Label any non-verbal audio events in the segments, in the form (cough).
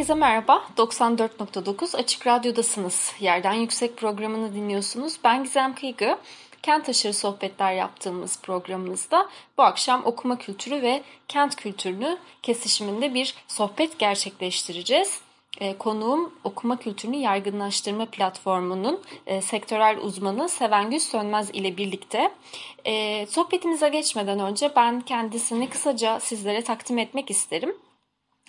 Herkese merhaba. 94.9 Açık Radyo'dasınız. Yerden Yüksek programını dinliyorsunuz. Ben Gizem Kıygı. Kent aşırı sohbetler yaptığımız programımızda bu akşam okuma kültürü ve kent kültürünü kesişiminde bir sohbet gerçekleştireceğiz. E, konuğum okuma kültürünü yaygınlaştırma platformunun e, sektörel uzmanı Sevengül Sönmez ile birlikte. E, sohbetimize geçmeden önce ben kendisini kısaca sizlere takdim etmek isterim.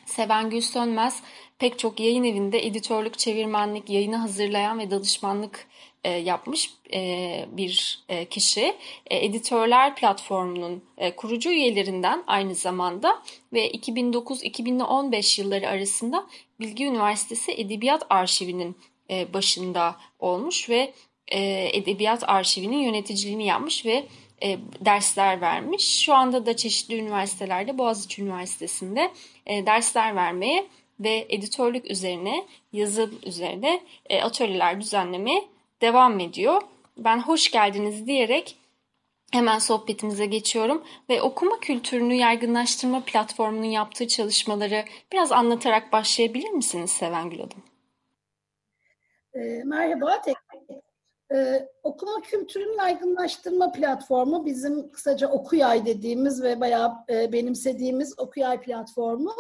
Seven Gül Sönmez pek çok yayın evinde editörlük, çevirmenlik, yayını hazırlayan ve danışmanlık e, yapmış e, bir e, kişi. Editörler platformunun kurucu üyelerinden aynı zamanda ve 2009-2015 yılları arasında Bilgi Üniversitesi Edebiyat Arşivi'nin başında olmuş ve Edebiyat Arşivi'nin yöneticiliğini yapmış ve dersler vermiş. Şu anda da çeşitli üniversitelerde Boğaziçi Üniversitesi'nde e, dersler vermeye ve editörlük üzerine, yazım üzerine e, atölyeler düzenlemeye devam ediyor. Ben hoş geldiniz diyerek hemen sohbetimize geçiyorum ve okuma kültürünü yaygınlaştırma platformunun yaptığı çalışmaları biraz anlatarak başlayabilir misiniz Sevengül Hanım? E, merhaba, tek ee, okuma kültürünün yaygınlaştırma platformu bizim kısaca Okuyay dediğimiz ve bayağı e, benimsediğimiz Okuyay platformu.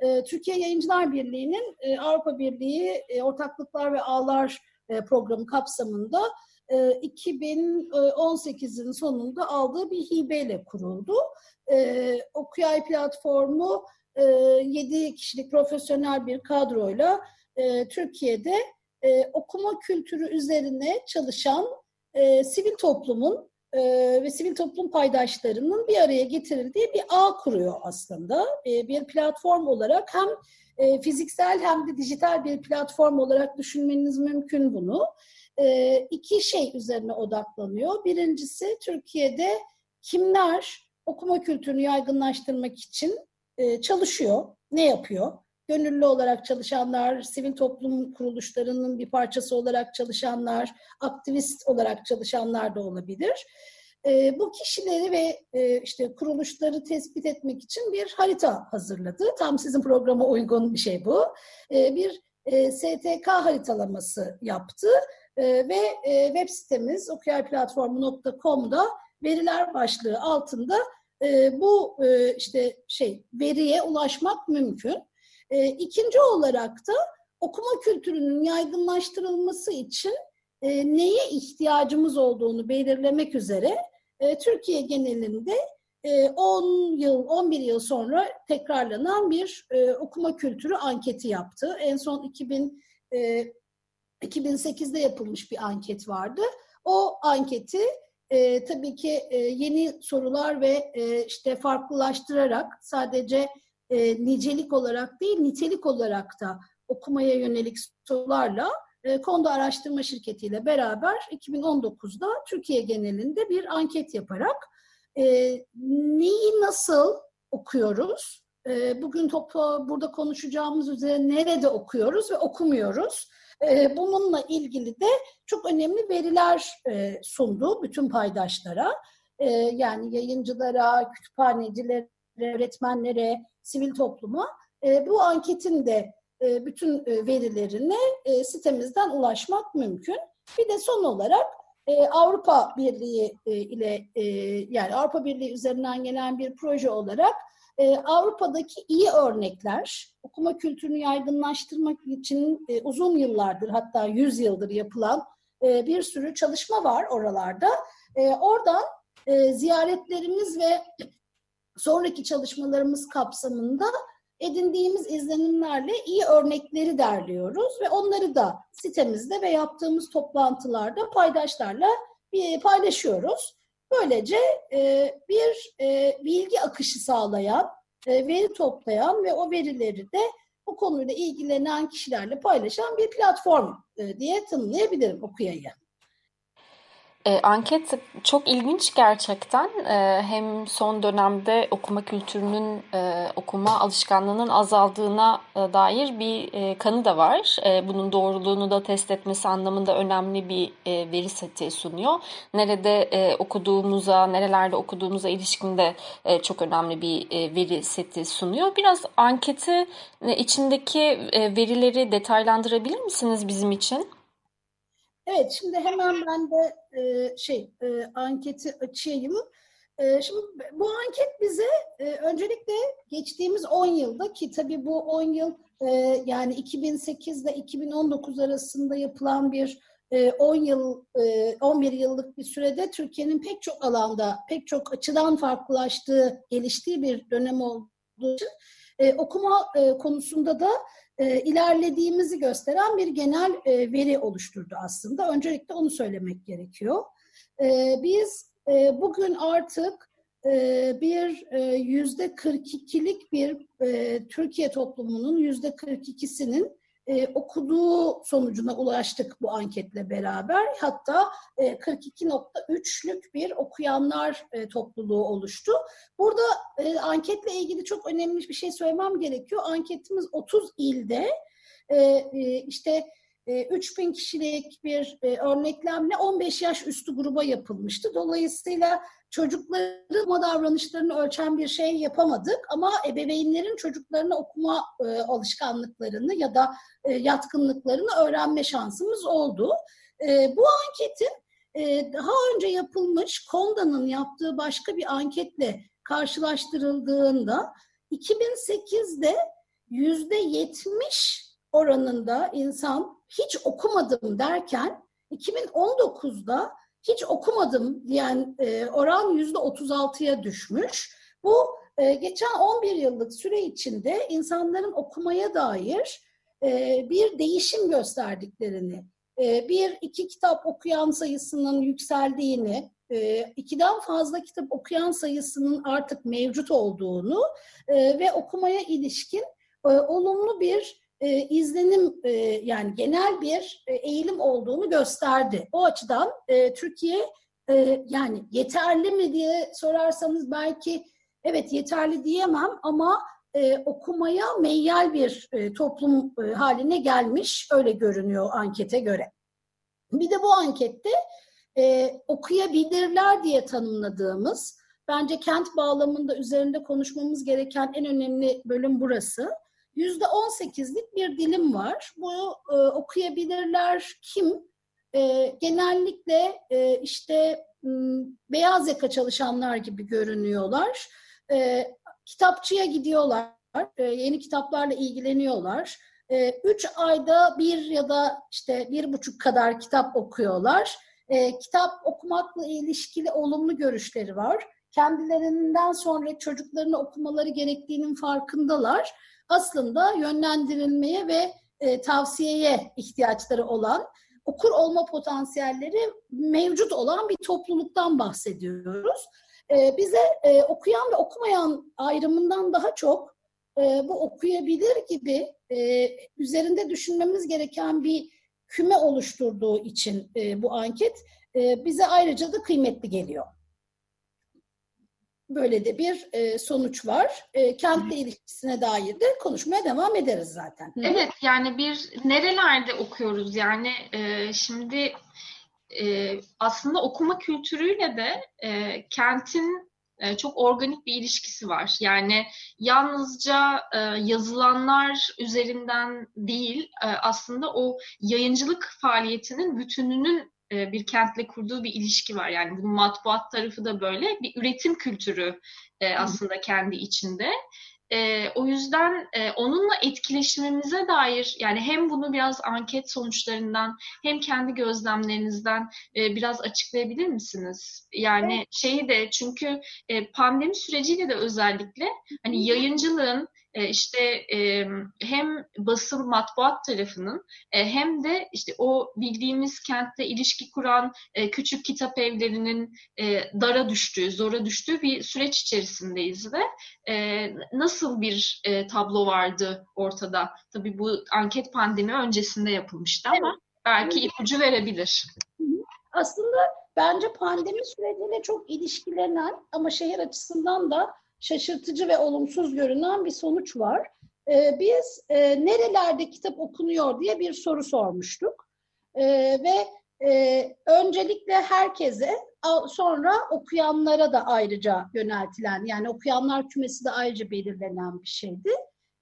E, Türkiye Yayıncılar Birliği'nin e, Avrupa Birliği e, Ortaklıklar ve Ağlar e, programı kapsamında e, 2018'in sonunda aldığı bir hibeyle kuruldu. E, Okuyay platformu e, 7 kişilik profesyonel bir kadroyla e, Türkiye'de e, okuma kültürü üzerine çalışan e, sivil toplumun e, ve sivil toplum paydaşlarının bir araya getirildiği bir ağ kuruyor aslında. E, bir platform olarak hem e, fiziksel hem de dijital bir platform olarak düşünmeniz mümkün bunu. E, iki şey üzerine odaklanıyor. Birincisi Türkiye'de kimler okuma kültürünü yaygınlaştırmak için e, çalışıyor, ne yapıyor? Gönüllü olarak çalışanlar, sivil toplum kuruluşlarının bir parçası olarak çalışanlar, aktivist olarak çalışanlar da olabilir. E, bu kişileri ve e, işte kuruluşları tespit etmek için bir harita hazırladı. Tam sizin programa uygun bir şey bu. E, bir e, STK haritalaması yaptı e, ve e, web sitemiz okuyayplatformu.com'da veriler başlığı altında e, bu e, işte şey veriye ulaşmak mümkün. E, ikinci olarak da okuma kültürünün yaygınlaştırılması için e, neye ihtiyacımız olduğunu belirlemek üzere e, Türkiye genelinde e, 10 yıl, 11 yıl sonra tekrarlanan bir e, okuma kültürü anketi yaptı. En son 2000, e, 2008'de yapılmış bir anket vardı. O anketi e, tabii ki e, yeni sorular ve e, işte farklılaştırarak sadece e, nicelik olarak değil nitelik olarak da okumaya yönelik sorularla e, Kondo Araştırma Şirketi ile beraber 2019'da Türkiye genelinde bir anket yaparak e, neyi nasıl okuyoruz, e, bugün toplu burada konuşacağımız üzere nerede okuyoruz ve okumuyoruz. E, bununla ilgili de çok önemli veriler e, sundu bütün paydaşlara. E, yani yayıncılara, kütüphanecilere, öğretmenlere, sivil topluma e, bu anketin de e, bütün e, verilerine e, sitemizden ulaşmak mümkün. Bir de son olarak e, Avrupa Birliği e, ile e, yani Avrupa Birliği üzerinden gelen bir proje olarak e, Avrupa'daki iyi örnekler, okuma kültürünü yaygınlaştırmak için e, uzun yıllardır hatta yüz yıldır yapılan e, bir sürü çalışma var oralarda. E, oradan e, ziyaretlerimiz ve sonraki çalışmalarımız kapsamında edindiğimiz izlenimlerle iyi örnekleri derliyoruz ve onları da sitemizde ve yaptığımız toplantılarda paydaşlarla paylaşıyoruz. Böylece e, bir e, bilgi akışı sağlayan, e, veri toplayan ve o verileri de bu konuyla ilgilenen kişilerle paylaşan bir platform e, diye tanımlayabilirim Okuya'yı. E, anket çok ilginç gerçekten. E, hem son dönemde okuma kültürünün, e, okuma alışkanlığının azaldığına e, dair bir e, kanı da var. E, bunun doğruluğunu da test etmesi anlamında önemli bir e, veri seti sunuyor. Nerede e, okuduğumuza, nerelerde okuduğumuza ilişkinde e, çok önemli bir e, veri seti sunuyor. Biraz anketi e, içindeki e, verileri detaylandırabilir misiniz bizim için? Evet, şimdi hemen ben de e, şey e, anketi açayım. E, şimdi bu anket bize e, öncelikle geçtiğimiz 10 yılda ki tabii bu 10 yıl e, yani 2008 ile 2019 arasında yapılan bir e, 10 yıl, e, 11 yıllık bir sürede Türkiye'nin pek çok alanda, pek çok açıdan farklılaştığı, geliştiği bir dönem olduğu için e, okuma e, konusunda da e, ilerlediğimizi gösteren bir genel e, veri oluşturdu aslında. Öncelikle onu söylemek gerekiyor. E, biz e, bugün artık e, bir e, yüzde 42'lik bir e, Türkiye toplumunun yüzde 42'sinin e, okuduğu sonucuna ulaştık bu anketle beraber. Hatta e, 42.3'lük bir okuyanlar e, topluluğu oluştu. Burada e, anketle ilgili çok önemli bir şey söylemem gerekiyor. Anketimiz 30 ilde e, e, işte 3000 e, kişilik bir e, örneklemle 15 yaş üstü gruba yapılmıştı. Dolayısıyla çocukların okuma davranışlarını ölçen bir şey yapamadık ama ebeveynlerin çocuklarına okuma e, alışkanlıklarını ya da yatkınlıklarını öğrenme şansımız oldu. Bu anketin daha önce yapılmış Konda'nın yaptığı başka bir anketle karşılaştırıldığında 2008'de yüzde 70 oranında insan hiç okumadım derken 2019'da hiç okumadım diyen e, oran yüzde 36'ya düşmüş. Bu e, geçen 11 yıllık süre içinde insanların okumaya dair e, bir değişim gösterdiklerini, e, bir iki kitap okuyan sayısının yükseldiğini, e, ikiden fazla kitap okuyan sayısının artık mevcut olduğunu e, ve okumaya ilişkin e, olumlu bir e, izlenim e, yani genel bir e, eğilim olduğunu gösterdi. O açıdan e, Türkiye e, yani yeterli mi diye sorarsanız belki evet yeterli diyemem ama e, okumaya meyyal bir e, toplum e, haline gelmiş öyle görünüyor ankete göre. Bir de bu ankette e, okuyabilirler diye tanımladığımız bence kent bağlamında üzerinde konuşmamız gereken en önemli bölüm burası yüzde on sekizlik bir dilim var. Bu e, okuyabilirler kim? E, genellikle e, işte beyaz yaka çalışanlar gibi görünüyorlar. E, kitapçıya gidiyorlar, e, yeni kitaplarla ilgileniyorlar. E, üç ayda bir ya da işte bir buçuk kadar kitap okuyorlar. E, kitap okumakla ilişkili olumlu görüşleri var. Kendilerinden sonra çocuklarını okumaları gerektiğinin farkındalar aslında yönlendirilmeye ve e, tavsiyeye ihtiyaçları olan, okur olma potansiyelleri mevcut olan bir topluluktan bahsediyoruz. E, bize e, okuyan ve okumayan ayrımından daha çok e, bu okuyabilir gibi e, üzerinde düşünmemiz gereken bir küme oluşturduğu için e, bu anket e, bize ayrıca da kıymetli geliyor böyle de bir e, sonuç var. E, kentle ilişkisine dair de konuşmaya devam ederiz zaten. Evet yani bir nerelerde okuyoruz yani e, şimdi e, aslında okuma kültürüyle de e, kentin e, çok organik bir ilişkisi var. Yani yalnızca e, yazılanlar üzerinden değil e, aslında o yayıncılık faaliyetinin bütününün e, bir kentle kurduğu bir ilişki var. Yani bunun matbuat tarafı da böyle bir üretim kültürü e, aslında kendi içinde. E, o yüzden onunla etkileşimimize dair yani hem bunu biraz anket sonuçlarından hem kendi gözlemlerinizden biraz açıklayabilir misiniz? Yani şeyi de çünkü pandemi süreciyle de özellikle hani yayıncılığın işte e, hem basın matbuat tarafının e, hem de işte o bildiğimiz kentte ilişki kuran e, küçük kitap evlerinin dara düştüğü, zora düştüğü bir süreç içerisindeyiz ve nasıl bir tablo vardı ortada? Tabii bu anket pandemi öncesinde yapılmıştı ama belki ipucu verebilir. Aslında bence pandemi süreciyle çok ilişkilenen ama şehir açısından da şaşırtıcı ve olumsuz görünen bir sonuç var. Ee, biz e, nerelerde kitap okunuyor diye bir soru sormuştuk. Ee, ve e, öncelikle herkese sonra okuyanlara da ayrıca yöneltilen yani okuyanlar kümesi de ayrıca belirlenen bir şeydi.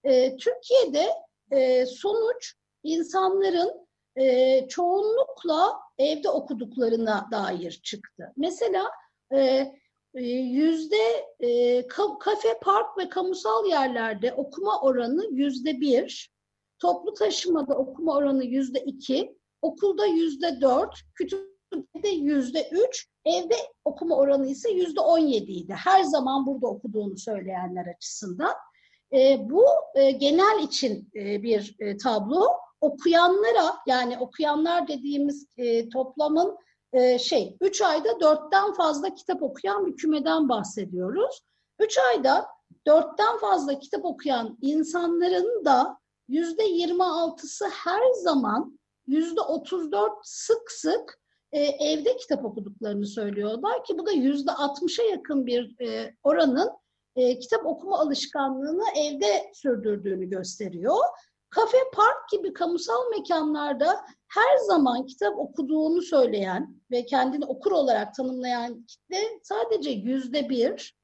Ee, Türkiye'de e, sonuç insanların e, çoğunlukla evde okuduklarına dair çıktı. Mesela e, e, yüzde e, kafe, park ve kamusal yerlerde okuma oranı yüzde bir, toplu taşımada okuma oranı yüzde iki, okulda yüzde dört, kütüphanede yüzde üç, evde okuma oranı ise yüzde on yediydi. Her zaman burada okuduğunu söyleyenler açısından. E, bu e, genel için e, bir e, tablo. Okuyanlara yani okuyanlar dediğimiz e, toplamın e, şey 3 ayda dörtten fazla kitap okuyan bir kümeden bahsediyoruz. 3 ayda dörtten fazla kitap okuyan insanların da yüzde 26'sı her zaman yüzde 34 sık sık e, evde kitap okuduklarını söylüyorlar ki bu da yüzde 60'a yakın bir e, oranın e, kitap okuma alışkanlığını evde sürdürdüğünü gösteriyor. Kafe, park gibi kamusal mekanlarda her zaman kitap okuduğunu söyleyen ve kendini okur olarak tanımlayan kitle sadece yüzde bir,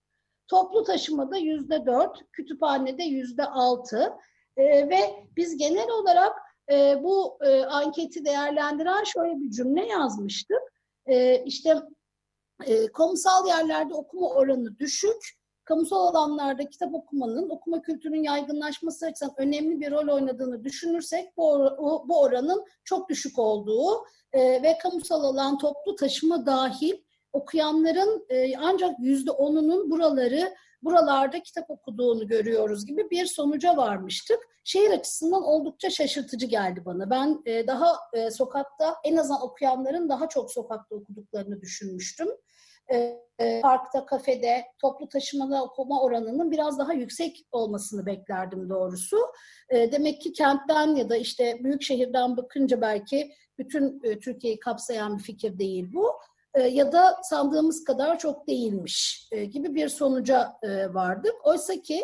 toplu taşımada yüzde dört, kütüphanede yüzde altı ee, ve biz genel olarak e, bu e, anketi değerlendiren şöyle bir cümle yazmıştık. E, işte e, kamusal yerlerde okuma oranı düşük, kamusal alanlarda kitap okumanın okuma kültürünün yaygınlaşması açısından önemli bir rol oynadığını düşünürsek bu, or bu oranın çok düşük olduğu e, ve kamusal alan toplu taşıma dahil okuyanların e, ancak yüzde onunun buraları buralarda kitap okuduğunu görüyoruz gibi bir sonuca varmıştık. Şehir açısından oldukça şaşırtıcı geldi bana. Ben e, daha e, sokakta en azından okuyanların daha çok sokakta okuduklarını düşünmüştüm e, parkta, kafede, toplu taşımada okuma oranının biraz daha yüksek olmasını beklerdim doğrusu. E, demek ki kentten ya da işte büyük şehirden bakınca belki bütün e, Türkiye'yi kapsayan bir fikir değil bu. E, ya da sandığımız kadar çok değilmiş e, gibi bir sonuca e, vardık. Oysa ki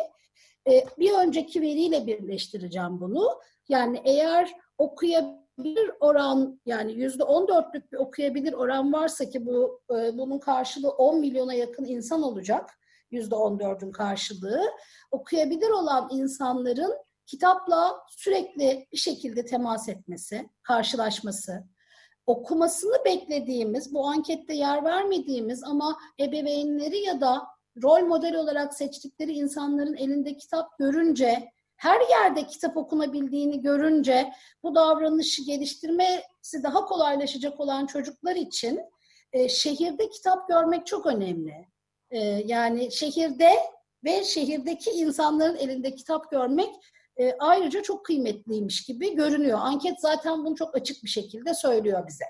e, bir önceki veriyle birleştireceğim bunu. Yani eğer okuyabilir bir oran yani yüzde on dörtlük bir okuyabilir oran varsa ki bu e, bunun karşılığı 10 milyona yakın insan olacak yüzde on dördün karşılığı okuyabilir olan insanların kitapla sürekli bir şekilde temas etmesi, karşılaşması, okumasını beklediğimiz, bu ankette yer vermediğimiz ama ebeveynleri ya da rol model olarak seçtikleri insanların elinde kitap görünce her yerde kitap okunabildiğini görünce bu davranışı geliştirmesi daha kolaylaşacak olan çocuklar için e, şehirde kitap görmek çok önemli. E, yani şehirde ve şehirdeki insanların elinde kitap görmek e, ayrıca çok kıymetliymiş gibi görünüyor. Anket zaten bunu çok açık bir şekilde söylüyor bize.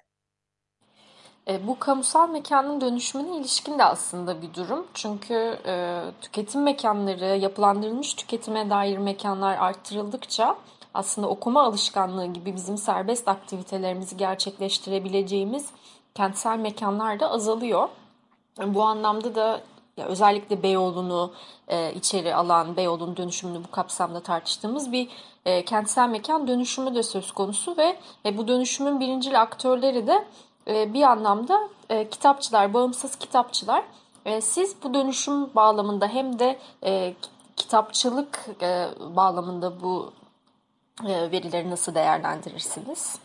E, bu kamusal mekanın dönüşümüne ilişkin de aslında bir durum. Çünkü e, tüketim mekanları, yapılandırılmış tüketime dair mekanlar arttırıldıkça aslında okuma alışkanlığı gibi bizim serbest aktivitelerimizi gerçekleştirebileceğimiz kentsel mekanlar da azalıyor. Bu anlamda da ya özellikle Beyoğlu'nu e, içeri alan, Beyoğlu'nun dönüşümünü bu kapsamda tartıştığımız bir e, kentsel mekan dönüşümü de söz konusu ve e, bu dönüşümün birincil aktörleri de bir anlamda e, kitapçılar, bağımsız kitapçılar. E, siz bu dönüşüm bağlamında hem de kitapçılık bağlamında bu verileri nasıl değerlendirirsiniz?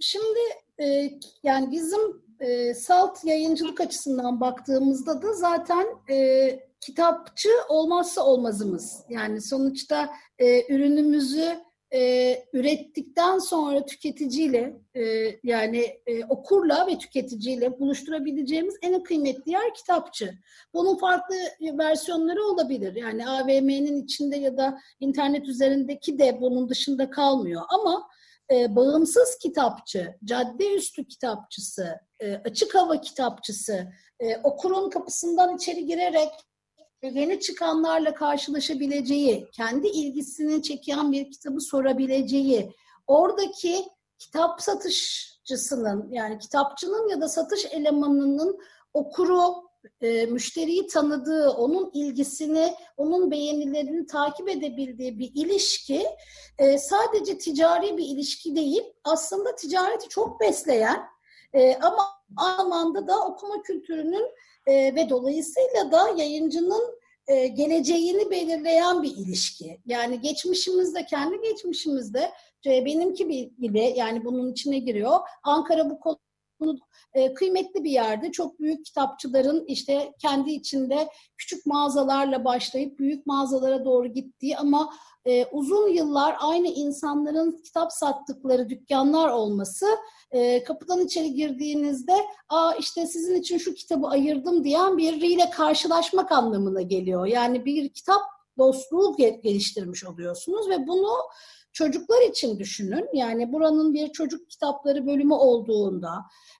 Şimdi yani bizim salt yayıncılık açısından baktığımızda da zaten kitapçı olmazsa olmazımız. Yani sonuçta ürünümüzü e, ürettikten sonra tüketiciyle e, yani e, okurla ve tüketiciyle buluşturabileceğimiz en kıymetli yer kitapçı. Bunun farklı versiyonları olabilir. Yani AVM'nin içinde ya da internet üzerindeki de bunun dışında kalmıyor. Ama e, bağımsız kitapçı, cadde üstü kitapçısı, e, açık hava kitapçısı, e, okurun kapısından içeri girerek yeni çıkanlarla karşılaşabileceği, kendi ilgisini çeken bir kitabı sorabileceği, oradaki kitap satışçısının yani kitapçının ya da satış elemanının okuru, e, müşteriyi tanıdığı, onun ilgisini, onun beğenilerini takip edebildiği bir ilişki e, sadece ticari bir ilişki değil, aslında ticareti çok besleyen e, ama anlamda da okuma kültürünün e, ve dolayısıyla da yayıncının e, geleceğini belirleyen bir ilişki. Yani geçmişimizde, kendi geçmişimizde e, benimki gibi yani bunun içine giriyor. Ankara bu konu e, kıymetli bir yerde. Çok büyük kitapçıların işte kendi içinde küçük mağazalarla başlayıp büyük mağazalara doğru gittiği ama e, uzun yıllar aynı insanların kitap sattıkları dükkanlar olması e, kapıdan içeri girdiğinizde aa işte sizin için şu kitabı ayırdım diyen biriyle karşılaşmak anlamına geliyor. Yani bir kitap dostluğu geliştirmiş oluyorsunuz ve bunu çocuklar için düşünün. Yani buranın bir çocuk kitapları bölümü olduğunda,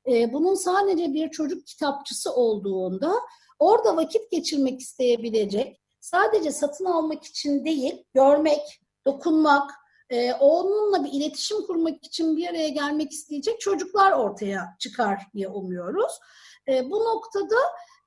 e, bunun sadece bir çocuk kitapçısı olduğunda orada vakit geçirmek isteyebilecek, sadece satın almak için değil, görmek, dokunmak, e, onunla bir iletişim kurmak için bir araya gelmek isteyecek çocuklar ortaya çıkar diye umuyoruz. E, bu noktada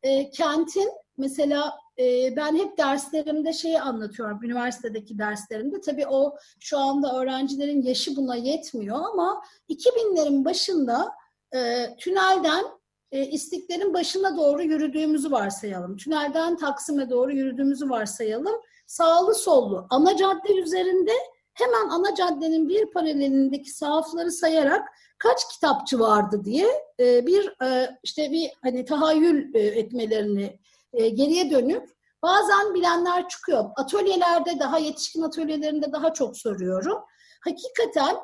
e, kentin mesela e, ben hep derslerimde şeyi anlatıyorum, üniversitedeki derslerimde. Tabii o şu anda öğrencilerin yaşı buna yetmiyor ama 2000'lerin başında e, tünelden e, istiklerin başına doğru yürüdüğümüzü varsayalım. Tünelden Taksim'e doğru yürüdüğümüzü varsayalım. Sağlı sollu ana cadde üzerinde hemen ana caddenin bir paralelindeki sahafları sayarak kaç kitapçı vardı diye e, bir e, işte bir hani tahayyül e, etmelerini geriye dönüp bazen bilenler çıkıyor. Atölyelerde daha yetişkin atölyelerinde daha çok soruyorum. Hakikaten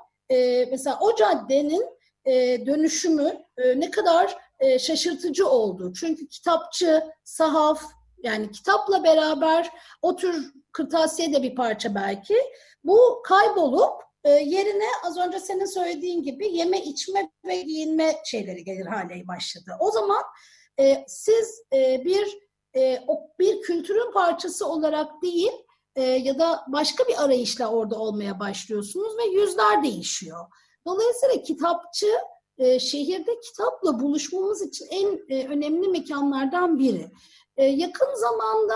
mesela o caddenin dönüşümü ne kadar e, şaşırtıcı oldu. Çünkü kitapçı, sahaf yani kitapla beraber o tür kırtasiye de bir parça belki bu kaybolup e, yerine az önce senin söylediğin gibi yeme içme ve giyinme şeyleri gelir hale başladı. O zaman e, siz e, bir e, bir kültürün parçası olarak değil e, ya da başka bir arayışla orada olmaya başlıyorsunuz ve yüzler değişiyor. Dolayısıyla kitapçı e, şehirde kitapla buluşmamız için en e, önemli mekanlardan biri. E, yakın zamanda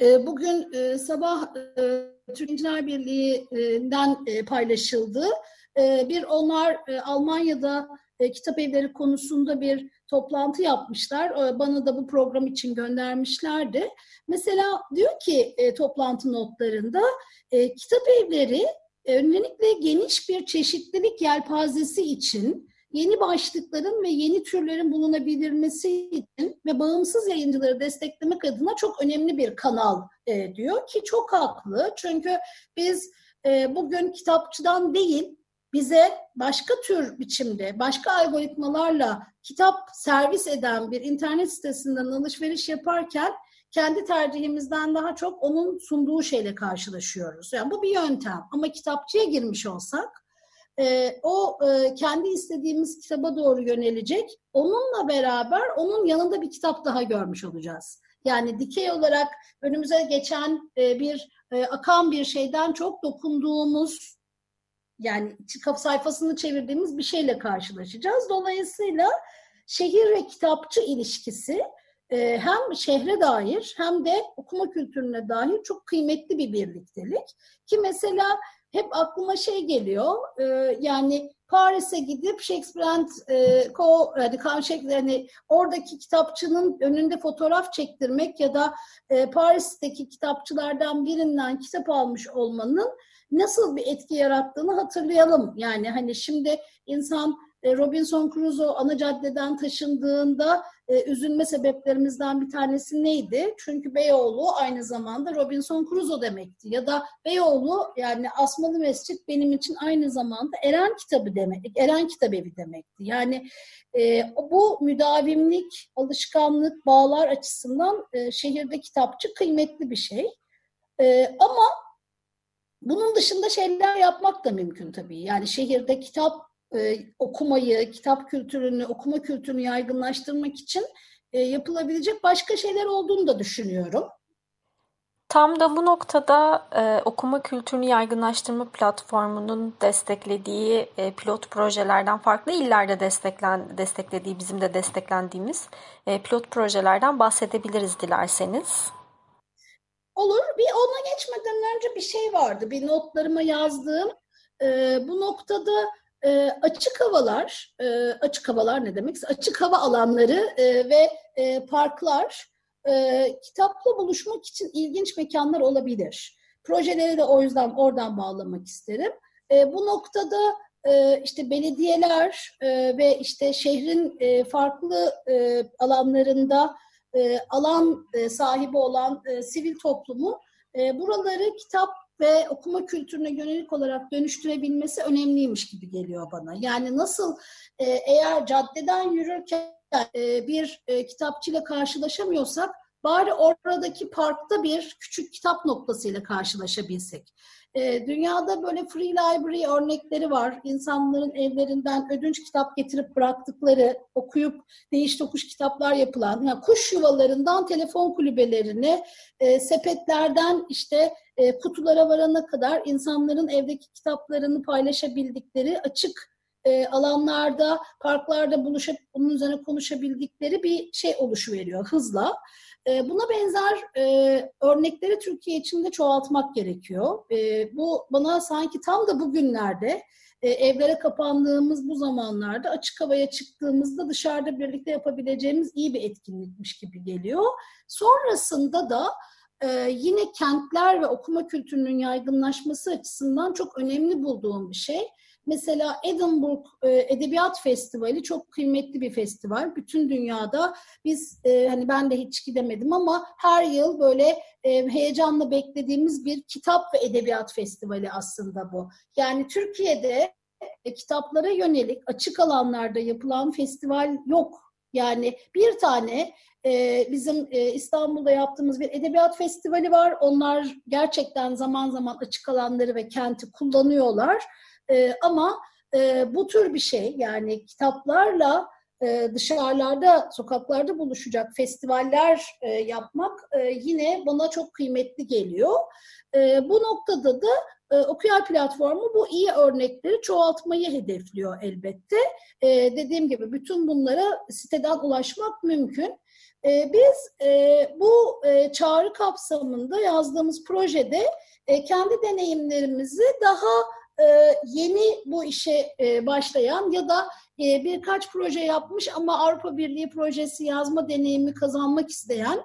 e, bugün e, sabah e, Türkiye'ler Birliği'nden e, paylaşıldı. E, bir onlar e, Almanya'da e, kitap evleri konusunda bir toplantı yapmışlar. E, bana da bu program için göndermişlerdi. Mesela diyor ki e, toplantı notlarında e, kitap evleri öncelikle geniş bir çeşitlilik yelpazesi için yeni başlıkların ve yeni türlerin bulunabilmesi için ve bağımsız yayıncıları desteklemek adına çok önemli bir kanal e, diyor ki çok haklı. Çünkü biz e, bugün kitapçıdan değil bize başka tür biçimde, başka algoritmalarla kitap servis eden bir internet sitesinden alışveriş yaparken kendi tercihimizden daha çok onun sunduğu şeyle karşılaşıyoruz. Yani bu bir yöntem ama kitapçıya girmiş olsak e, o e, kendi istediğimiz kitaba doğru yönelecek. Onunla beraber onun yanında bir kitap daha görmüş olacağız. Yani dikey olarak önümüze geçen e, bir e, akan bir şeyden çok dokunduğumuz yani sayfasını çevirdiğimiz bir şeyle karşılaşacağız. Dolayısıyla şehir ve kitapçı ilişkisi e, hem şehre dair hem de okuma kültürüne dair çok kıymetli bir birliktelik. Ki mesela hep aklıma şey geliyor. E, yani Paris'e gidip Shakespeare and e, Co. Yani, yani oradaki kitapçının önünde fotoğraf çektirmek ya da e, Paris'teki kitapçılardan birinden kitap almış olmanın nasıl bir etki yarattığını hatırlayalım. Yani hani şimdi insan Robinson Crusoe ana caddeden taşındığında e, üzülme sebeplerimizden bir tanesi neydi? Çünkü Beyoğlu aynı zamanda Robinson Crusoe demekti. Ya da Beyoğlu yani Asmalı Mescit benim için aynı zamanda Eren kitabı demek, Eren kitabevi demekti. Yani e, bu müdavimlik, alışkanlık, bağlar açısından e, şehirde kitapçı kıymetli bir şey. E, ama bunun dışında şeyler yapmak da mümkün tabii. Yani şehirde kitap e, okumayı, kitap kültürünü, okuma kültürünü yaygınlaştırmak için e, yapılabilecek başka şeyler olduğunu da düşünüyorum. Tam da bu noktada e, okuma kültürünü yaygınlaştırma platformunun desteklediği e, pilot projelerden farklı illerde desteklen, desteklediği, bizim de desteklendiğimiz e, pilot projelerden bahsedebiliriz dilerseniz. Olur. Bir ona geçmeden önce bir şey vardı. Bir notlarıma yazdığım. E, bu noktada e, açık havalar, e, açık havalar ne demek? Açık hava alanları e, ve e, parklar e, kitapla buluşmak için ilginç mekanlar olabilir. Projeleri de o yüzden oradan bağlamak isterim. E, bu noktada e, işte belediyeler e, ve işte şehrin e, farklı e, alanlarında e, alan e, sahibi olan e, sivil toplumu e, buraları kitap ve okuma kültürüne yönelik olarak dönüştürebilmesi önemliymiş gibi geliyor bana. Yani nasıl e, eğer caddeden yürürken e, bir e, kitapçıyla karşılaşamıyorsak bari oradaki parkta bir küçük kitap noktasıyla karşılaşabilsek. E, dünyada böyle free library örnekleri var. İnsanların evlerinden ödünç kitap getirip bıraktıkları, okuyup değiş tokuş kitaplar yapılan, yani kuş yuvalarından telefon kulübelerine, e, sepetlerden işte e, kutulara varana kadar insanların evdeki kitaplarını paylaşabildikleri açık e, alanlarda, parklarda buluşup bunun üzerine konuşabildikleri bir şey oluşuveriyor hızla. E, buna benzer e, örnekleri Türkiye içinde çoğaltmak gerekiyor. E, bu bana sanki tam da bugünlerde e, evlere kapandığımız bu zamanlarda açık havaya çıktığımızda dışarıda birlikte yapabileceğimiz iyi bir etkinlikmiş gibi geliyor. Sonrasında da e, yine kentler ve okuma kültürünün yaygınlaşması açısından çok önemli bulduğum bir şey. Mesela Edinburgh e, Edebiyat Festivali çok kıymetli bir festival. Bütün dünyada biz e, hani ben de hiç gidemedim ama her yıl böyle e, heyecanla beklediğimiz bir kitap ve edebiyat festivali aslında bu. Yani Türkiye'de kitaplara yönelik açık alanlarda yapılan festival yok. Yani bir tane e, bizim e, İstanbul'da yaptığımız bir edebiyat festivali var. Onlar gerçekten zaman zaman açık alanları ve kenti kullanıyorlar. E, ama e, bu tür bir şey yani kitaplarla e, dışarılarda, sokaklarda buluşacak festivaller e, yapmak e, yine bana çok kıymetli geliyor. E, bu noktada da e, Okuyay platformu bu iyi örnekleri çoğaltmayı hedefliyor elbette. E, dediğim gibi bütün bunlara siteden ulaşmak mümkün. E, biz e, bu e, çağrı kapsamında yazdığımız projede e, kendi deneyimlerimizi daha yeni bu işe e, başlayan ya da e, birkaç proje yapmış ama Avrupa Birliği projesi yazma deneyimi kazanmak isteyen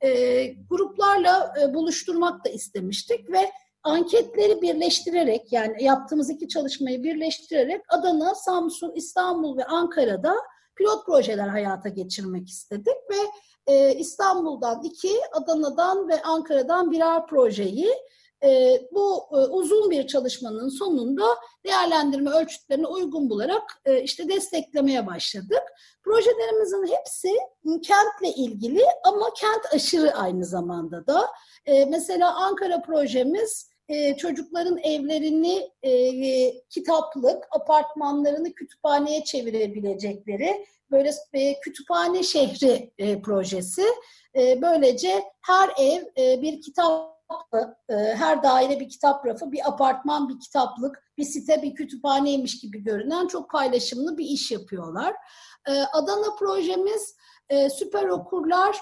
e, gruplarla e, buluşturmak da istemiştik ve anketleri birleştirerek yani yaptığımız iki çalışmayı birleştirerek Adana, Samsun, İstanbul ve Ankara'da pilot projeler hayata geçirmek istedik ve e, İstanbul'dan iki, Adana'dan ve Ankara'dan birer projeyi e, bu e, uzun bir çalışmanın sonunda değerlendirme ölçütlerine uygun bularak e, işte desteklemeye başladık. Projelerimizin hepsi kentle ilgili ama kent aşırı aynı zamanda da. E, mesela Ankara projemiz e, çocukların evlerini e, kitaplık, apartmanlarını kütüphaneye çevirebilecekleri böyle e, kütüphane şehri e, projesi. E, böylece her ev e, bir kitap her daire bir kitap rafı, bir apartman bir kitaplık, bir site bir kütüphaneymiş gibi görünen çok paylaşımlı bir iş yapıyorlar. E, Adana projemiz e, süper okurlar.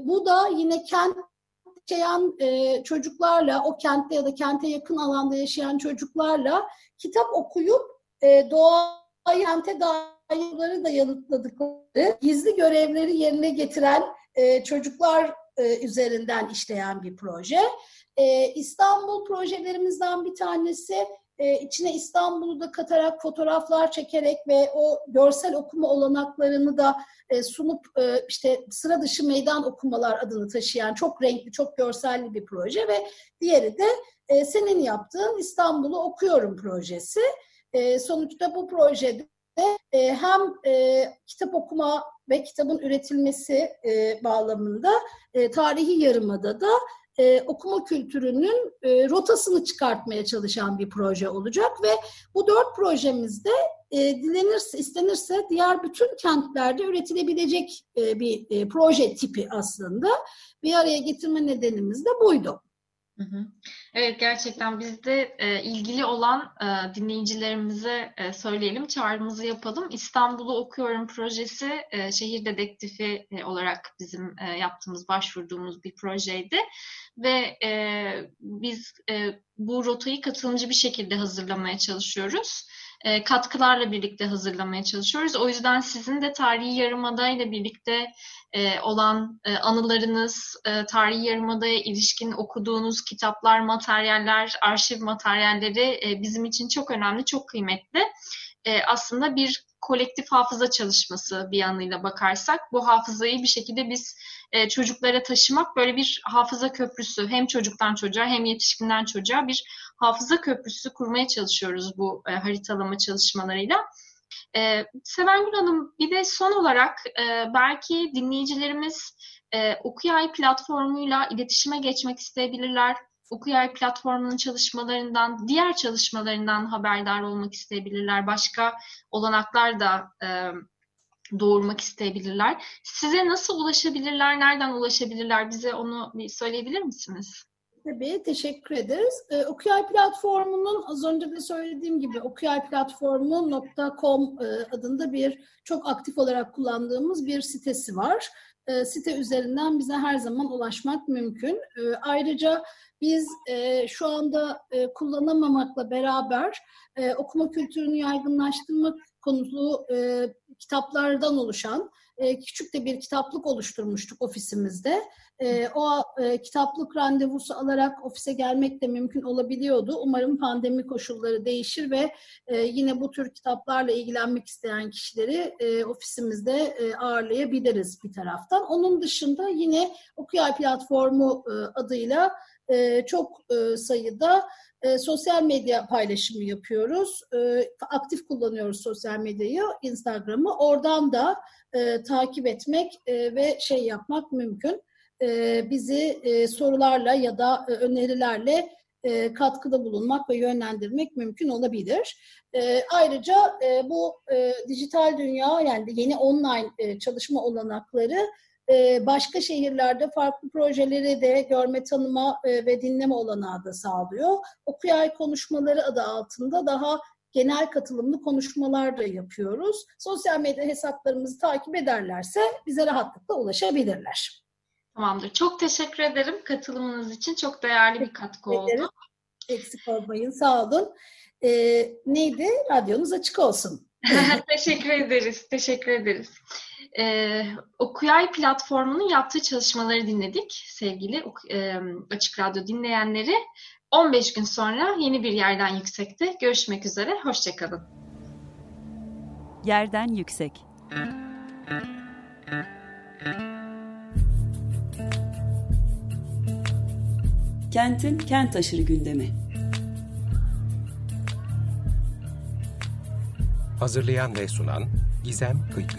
Bu da yine kent yaşayan çocuklarla, o kentte ya da kente yakın alanda yaşayan çocuklarla kitap okuyup doğa kente dairleri da yanıtladıkları gizli görevleri yerine getiren çocuklar e, üzerinden işleyen bir proje. E, İstanbul projelerimizden bir tanesi e, içine İstanbul'u da katarak fotoğraflar çekerek ve o görsel okuma olanaklarını da sunup işte sıra dışı meydan okumalar adını taşıyan çok renkli, çok görselli bir proje ve diğeri de senin yaptığın İstanbul'u okuyorum projesi. Sonuçta bu projede hem kitap okuma ve kitabın üretilmesi e, bağlamında e, tarihi yarımada da e, okuma kültürünün e, rotasını çıkartmaya çalışan bir proje olacak ve bu dört projemizde e, dilenirse, istenirse diğer bütün kentlerde üretilebilecek e, bir e, proje tipi aslında. Bir araya getirme nedenimiz de buydu. Evet gerçekten biz de e, ilgili olan e, dinleyicilerimize e, söyleyelim, çağrımızı yapalım. İstanbul'u Okuyorum projesi e, şehir dedektifi e, olarak bizim e, yaptığımız, başvurduğumuz bir projeydi. Ve e, biz e, bu rotayı katılımcı bir şekilde hazırlamaya çalışıyoruz. E, katkılarla birlikte hazırlamaya çalışıyoruz. O yüzden sizin de tarihi yarımada ile birlikte e, olan e, anılarınız, tarihi yarımadaya ilişkin okuduğunuz kitaplar, materyaller, arşiv materyalleri bizim için çok önemli, çok kıymetli. Aslında bir kolektif hafıza çalışması bir yanıyla bakarsak bu hafızayı bir şekilde biz çocuklara taşımak böyle bir hafıza köprüsü hem çocuktan çocuğa hem yetişkinden çocuğa bir hafıza köprüsü kurmaya çalışıyoruz bu e, haritalama çalışmalarıyla. E, Sevengül Hanım bir de son olarak e, belki dinleyicilerimiz e, Okuyay platformuyla iletişime geçmek isteyebilirler. Okuyay platformunun çalışmalarından, diğer çalışmalarından haberdar olmak isteyebilirler. Başka olanaklar da e, doğurmak isteyebilirler. Size nasıl ulaşabilirler, nereden ulaşabilirler? Bize onu bir söyleyebilir misiniz? Tabii, teşekkür ederiz. Ee, Okuyay platformunun az önce de söylediğim gibi okuyayplatformu.com e, adında bir çok aktif olarak kullandığımız bir sitesi var. E, site üzerinden bize her zaman ulaşmak mümkün. E, ayrıca biz e, şu anda e, kullanamamakla beraber e, okuma kültürünü yaygınlaştırmak konulu e, kitaplardan oluşan e, küçük de bir kitaplık oluşturmuştuk ofisimizde. E, o e, kitaplık randevusu alarak ofise gelmek de mümkün olabiliyordu. Umarım pandemi koşulları değişir ve e, yine bu tür kitaplarla ilgilenmek isteyen kişileri e, ofisimizde e, ağırlayabiliriz bir taraftan. Onun dışında yine Okuyay Platformu e, adıyla e, çok e, sayıda e, sosyal medya paylaşımı yapıyoruz. Aktif kullanıyoruz sosyal medyayı, Instagram'ı. Oradan da takip etmek ve şey yapmak mümkün. Bizi sorularla ya da önerilerle katkıda bulunmak ve yönlendirmek mümkün olabilir. Ayrıca bu dijital dünya yani yeni online çalışma olanakları ee, başka şehirlerde farklı projeleri de görme, tanıma e, ve dinleme olanağı da sağlıyor. Okuyay konuşmaları adı altında daha genel katılımlı konuşmalar da yapıyoruz. Sosyal medya hesaplarımızı takip ederlerse bize rahatlıkla ulaşabilirler. Tamamdır. Çok teşekkür ederim katılımınız için. Çok değerli bir katkı oldu. Eksik olmayın. Sağ olun. Ee, neydi? Radyonuz açık olsun. (laughs) teşekkür ederiz. Teşekkür ederiz. Ee, Okuyay platformunun yaptığı çalışmaları dinledik sevgili e, Açık Radyo dinleyenleri. 15 gün sonra yeni bir yerden yüksekte görüşmek üzere. Hoşçakalın. Yerden yüksek. Kentin kent aşırı gündemi. Hazırlayan ve sunan Gizem Kıykı.